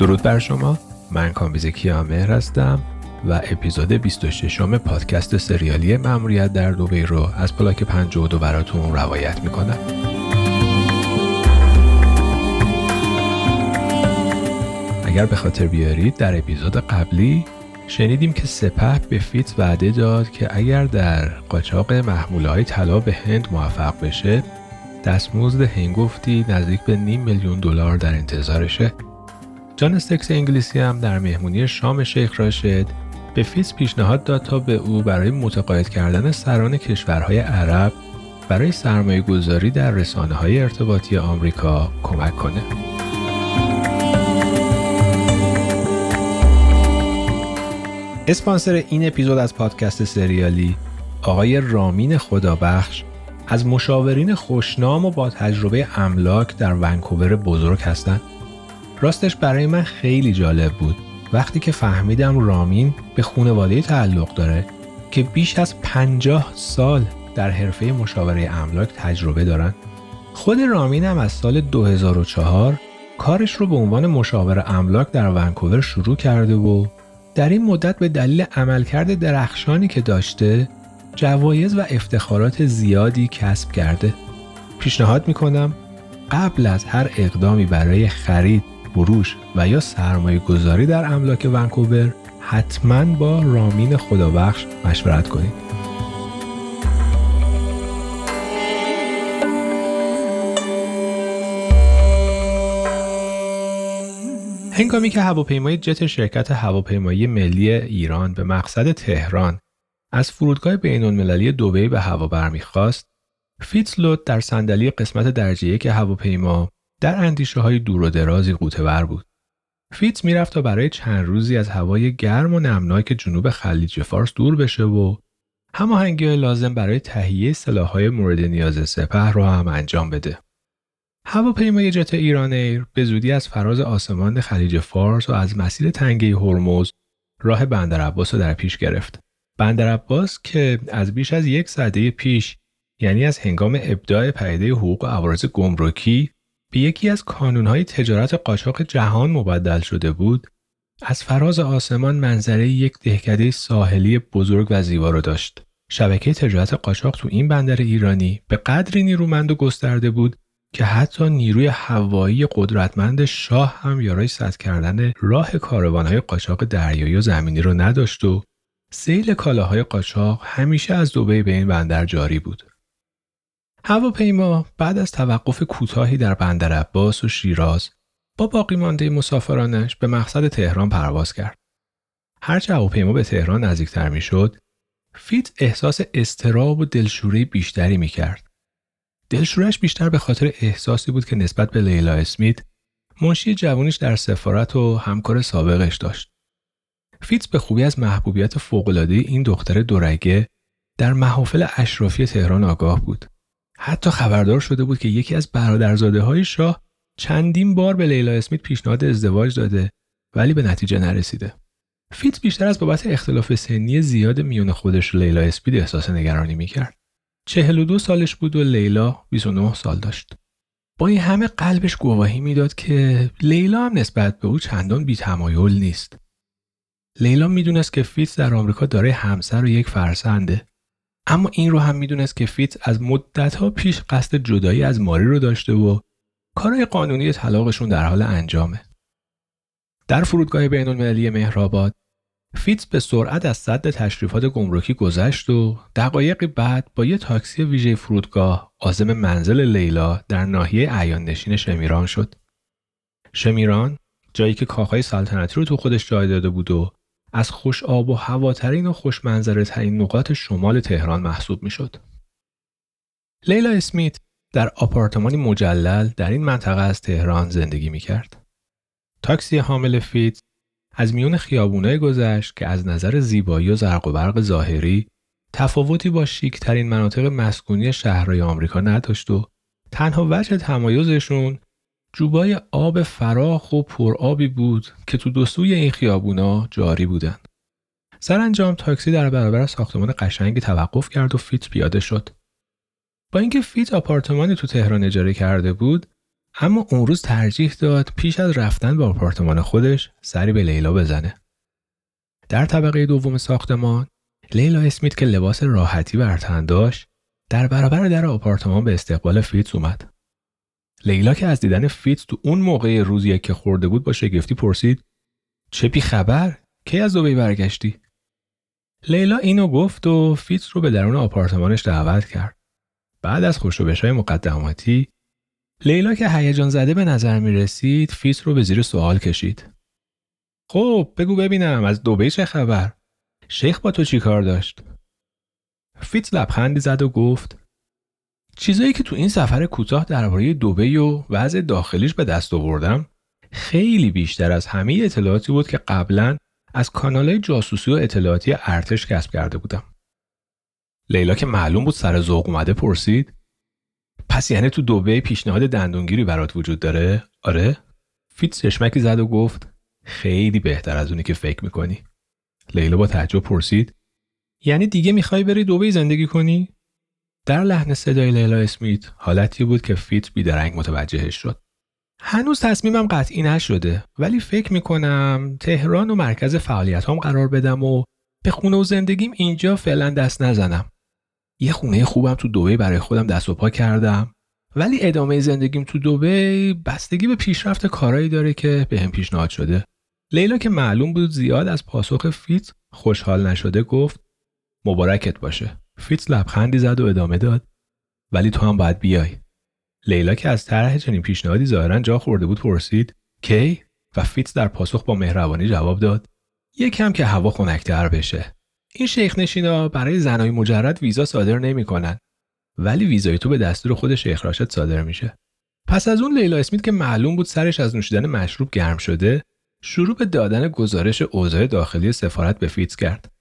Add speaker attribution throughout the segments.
Speaker 1: درود بر شما. من کامبیز کیامهر هستم و اپیزود 26 م پادکست سریالی مأموریت در دوبی رو از پلاک 52 براتون روایت می‌کنم. اگر به خاطر بیارید در اپیزود قبلی شنیدیم که سپه به فیتس وعده داد که اگر در قاچاق محموله های طلا به هند موفق بشه دستمزد هنگفتی نزدیک به نیم میلیون دلار در انتظارشه. جان استکس انگلیسی هم در مهمونی شام شیخ راشد به فیتس پیشنهاد داد تا به او برای متقاعد کردن سران کشورهای عرب برای سرمایه گذاری در رسانه های ارتباطی آمریکا کمک کنه. اسپانسر این اپیزود از پادکست سریالی آقای رامین خدابخش از مشاورین خوشنام و با تجربه املاک در ونکوور بزرگ هستند. راستش برای من خیلی جالب بود وقتی که فهمیدم رامین به خانواده تعلق داره که بیش از 50 سال در حرفه مشاوره املاک تجربه دارن. خود رامین هم از سال 2004 کارش رو به عنوان مشاور املاک در ونکوور شروع کرده و در این مدت به دلیل عملکرد درخشانی که داشته جوایز و افتخارات زیادی کسب کرده پیشنهاد می‌کنم قبل از هر اقدامی برای خرید، فروش و یا سرمایه گذاری در املاک ونکوور حتما با رامین خدابخش مشورت کنید. هنگامی که هواپیمای جت شرکت هواپیمایی ملی ایران به مقصد تهران از فرودگاه بین المللی دبی به هوا برمیخواست، فیتز لاد در صندلی قسمت درجه یک هواپیما در اندیشه های دور و درازی غوطه‌ور بود. فیتز می‌رفت تا برای چند روزی از هوای گرم و نمناک جنوب خلیج فارس دور بشه و هماهنگی لازم برای تهیه سلاحهای مورد نیاز سپه را هم انجام بده. هواپیمای جت ایران ایر به زودی از فراز آسمان خلیج فارس و از مسیر تنگه هرمز راه بندر عباس را در پیش گرفت. بندر عباس که از بیش از یک سده پیش یعنی از هنگام ابداع پیده حقوق و عوارض گمرکی به یکی از کانونهای تجارت قاچاق جهان مبدل شده بود از فراز آسمان منظره یک دهکده ساحلی بزرگ و زیبا را داشت شبکه تجارت قاچاق تو این بندر ایرانی به قدری نیرومند و گسترده بود که حتی نیروی هوایی قدرتمند شاه هم یارای سد کردن راه کاروانهای قاچاق دریایی و زمینی رو نداشت و سیل کالاهای قاچاق همیشه از دوبه به این بندر جاری بود. هواپیما بعد از توقف کوتاهی در بندر عباس و شیراز با باقی مانده مسافرانش به مقصد تهران پرواز کرد. هرچه هواپیما به تهران نزدیکتر می‌شد، فیت احساس استراب و دلشوره بیشتری می کرد. دلشورش بیشتر به خاطر احساسی بود که نسبت به لیلا اسمیت منشی جوانش در سفارت و همکار سابقش داشت. فیتز به خوبی از محبوبیت فوق‌العاده این دختر دورگه در محافل اشرافی تهران آگاه بود. حتی خبردار شده بود که یکی از برادرزاده های شاه چندین بار به لیلا اسمیت پیشنهاد ازدواج داده ولی به نتیجه نرسیده. فیتز بیشتر از بابت اختلاف سنی زیاد میون خودش و لیلا اسپید احساس نگرانی می‌کرد. 42 سالش بود و لیلا 29 سال داشت. با این همه قلبش گواهی می‌داد که لیلا هم نسبت به او چندان بیتمایل نیست. لیلا می‌دونست که فیتز در آمریکا داره همسر و یک فرزنده. اما این رو هم می‌دونست که فیتز از مدتها پیش قصد جدایی از ماری رو داشته و کارهای قانونی طلاقشون در حال انجامه. در فرودگاه بین المللی مهرآباد فیتز به سرعت از صد تشریفات گمرکی گذشت و دقایقی بعد با یه تاکسی ویژه فرودگاه عازم منزل لیلا در ناحیه عیان نشین شمیران شد. شمیران جایی که کاخهای سلطنتی رو تو خودش جای داده بود و از خوش آب و هواترین و خوش منظره ترین نقاط شمال تهران محسوب می شد. لیلا اسمیت در آپارتمانی مجلل در این منطقه از تهران زندگی می کرد. تاکسی حامل فیتز از میون خیابونایی گذشت که از نظر زیبایی و زرق و برق ظاهری تفاوتی با شیکترین مناطق مسکونی شهرهای آمریکا نداشت و تنها وجه تمایزشون جوبای آب فراخ و پرآبی بود که تو دو سوی این خیابونا جاری بودند. سرانجام تاکسی در برابر ساختمان قشنگی توقف کرد و فیتز پیاده شد. با اینکه فیتز آپارتمانی تو تهران اجاره کرده بود، اما اون روز ترجیح داد پیش از رفتن به آپارتمان خودش سری به لیلا بزنه. در طبقه دوم ساختمان لیلا اسمیت که لباس راحتی بر تن داشت در برابر در آپارتمان به استقبال فیتز اومد. لیلا که از دیدن فیتز تو اون موقع روز یکه خورده بود با شگفتی پرسید چه بی خبر؟ کی از دوبی برگشتی؟ لیلا اینو گفت و فیتز رو به درون آپارتمانش دعوت کرد. بعد از خوشوبش های مقدماتی لیلا که هیجان زده به نظر می رسید فیتز رو به زیر سوال کشید. خب بگو ببینم از دوبی چه خبر؟ شیخ با تو چی کار داشت؟ فیتز لبخندی زد و گفت چیزایی که تو این سفر کوتاه درباره دوبی و وضع داخلیش به دست آوردم خیلی بیشتر از همه اطلاعاتی بود که قبلا از کانالهای جاسوسی و اطلاعاتی ارتش کسب کرده بودم. لیلا که معلوم بود سر ذوق اومده پرسید پس یعنی تو دوبه پیشنهاد دندونگیری برات وجود داره؟ آره؟ فیت چشمکی زد و گفت خیلی بهتر از اونی که فکر می‌کنی. لیلا با تعجب پرسید یعنی دیگه می‌خوای بری دوبه زندگی کنی؟ در لحن صدای لیلا اسمیت حالتی بود که فیت بیدرنگ متوجهش شد. هنوز تصمیمم قطعی نشده ولی فکر می‌کنم تهران و مرکز فعالیت هم قرار بدم و به خونه و زندگیم اینجا فعلا دست نزنم. یه خونه خوبم تو دوبی برای خودم دست و پا کردم ولی ادامه زندگیم تو دوبی بستگی به پیشرفت کارایی داره که بهم پیشنهاد شده. لیلا که معلوم بود زیاد از پاسخ فیتز خوشحال نشده گفت مبارکت باشه. فیتز لبخندی زد و ادامه داد. ولی تو هم باید بیای. لیلا که از طرح چنین پیشنهادی ظاهرا جا خورده بود پرسید کی؟ و فیتز در پاسخ با مهربانی جواب داد یکم که هوا خنکتر بشه. این شیخ نشینا برای زنای مجرد ویزا صادر نمی‌کنن. ولی ویزای تو به دستور خود شیخ راشد صادر میشه. پس از اون لیلا اسمیت که معلوم بود سرش از نوشیدن مشروب گرم شده شروع به دادن گزارش اوضاع داخلی سفارت به فیتز کرد.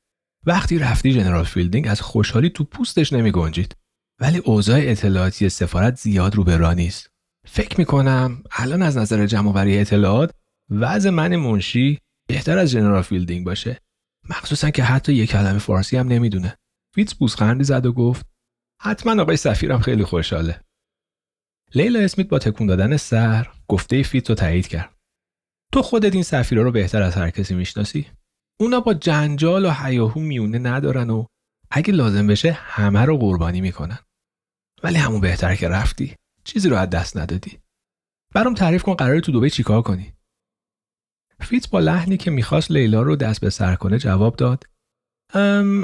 Speaker 1: وقتی رفتی جنرال فیلدینگ از خوشحالی تو پوستش نمی گنجید ولی اوضاع اطلاعاتی سفارت زیاد روبراه نیست. فکر می‌کنم الان از نظر جمعآوری اطلاعات وضع من منشی بهتر از جنرال فیلدینگ باشه. مخصوصا که حتی یک کلمه فارسی هم نمی‌دونه. فیتز پوزخندی زد و گفت حتما آقای سفیرم خیلی خوشحاله. لیلا اسمیت با تکون دادن سر گفته فیتز رو تایید کرد. تو خودت این سفیرا رو بهتر از هر کسی می‌شناسی. اونا با جنجال و هیاهو میونه ندارن و اگه لازم بشه همه رو قربانی می‌کنن. ولی همون بهتر که رفتی. چیزی رو از دست ندادی. برام تعریف کن قراره تو دوبه چیکار کنی. فیت با لحنی که می‌خواست لیلا رو دست به سر کنه جواب داد.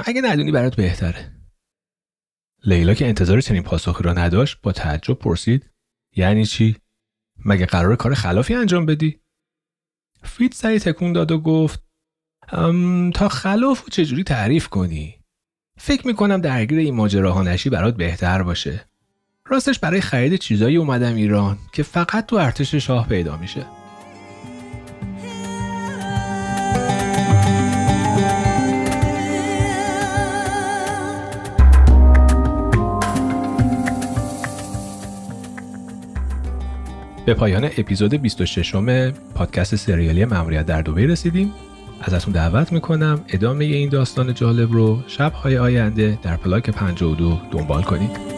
Speaker 1: اگه ندونی برات بهتره. لیلا که انتظار چنین پاسخی را نداشت با تعجب پرسید یعنی چی؟ مگه قرار کار خلافی انجام بدی؟ فیت سری تکون داد و گفت تا خلاف و چجوری تعریف کنی؟ فکر می‌کنم درگیر این ماجراها نشی برات بهتر باشه. راستش برای خرید چیزایی اومدم ایران که فقط تو ارتش شاه پیدا میشه. به پایان اپیزود 26 م پادکست سریالی مموریت در دوبه رسیدیم. ازتون دعوت می‌کنم. ادامه این داستان جالب رو شبهای آینده در پلاک 52 دنبال کنید.